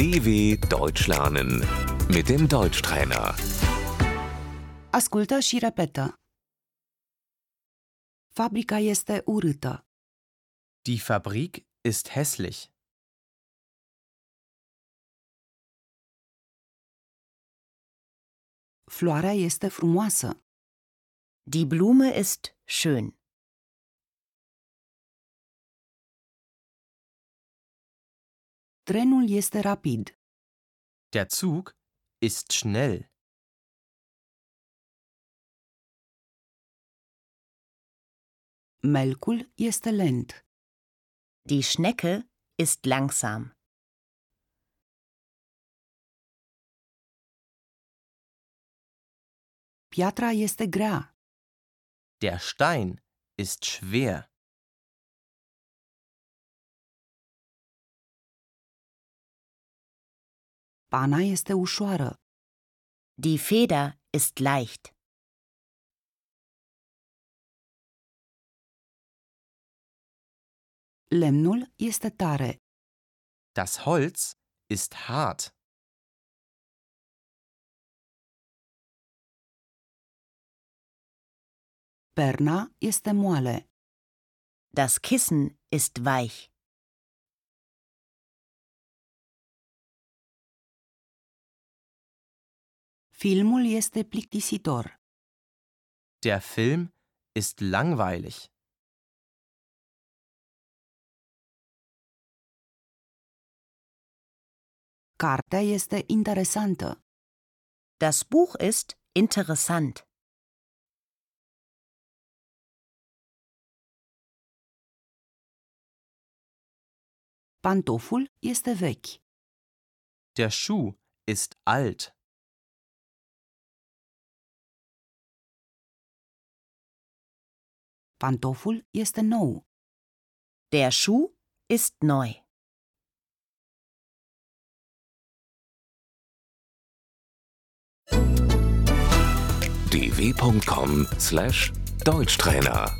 DW Deutsch lernen mit dem Deutschtrainer. Ascultă și repetă. Fabrica este urâtă. Die Fabrik ist hässlich. Floarea este frumoasă. Die Blume ist schön. Trenul este rapid. Der Zug ist schnell. Melcul este lent. Die Schnecke ist langsam. Piatra este grea. Der Stein ist schwer. Pana este ușoară. Die Feder ist leicht. Lemnul este tare. Das Holz ist hart. Perna este moale. Das Kissen ist weich. Filmul este plictisitor. Der Film ist langweilig. Cartea este interesantă. Das Buch ist interessant. Pantoful este vechi. Der Schuh ist alt. Pantoful este nou. Der Schuh ist neu. dw.com/deutschtrainer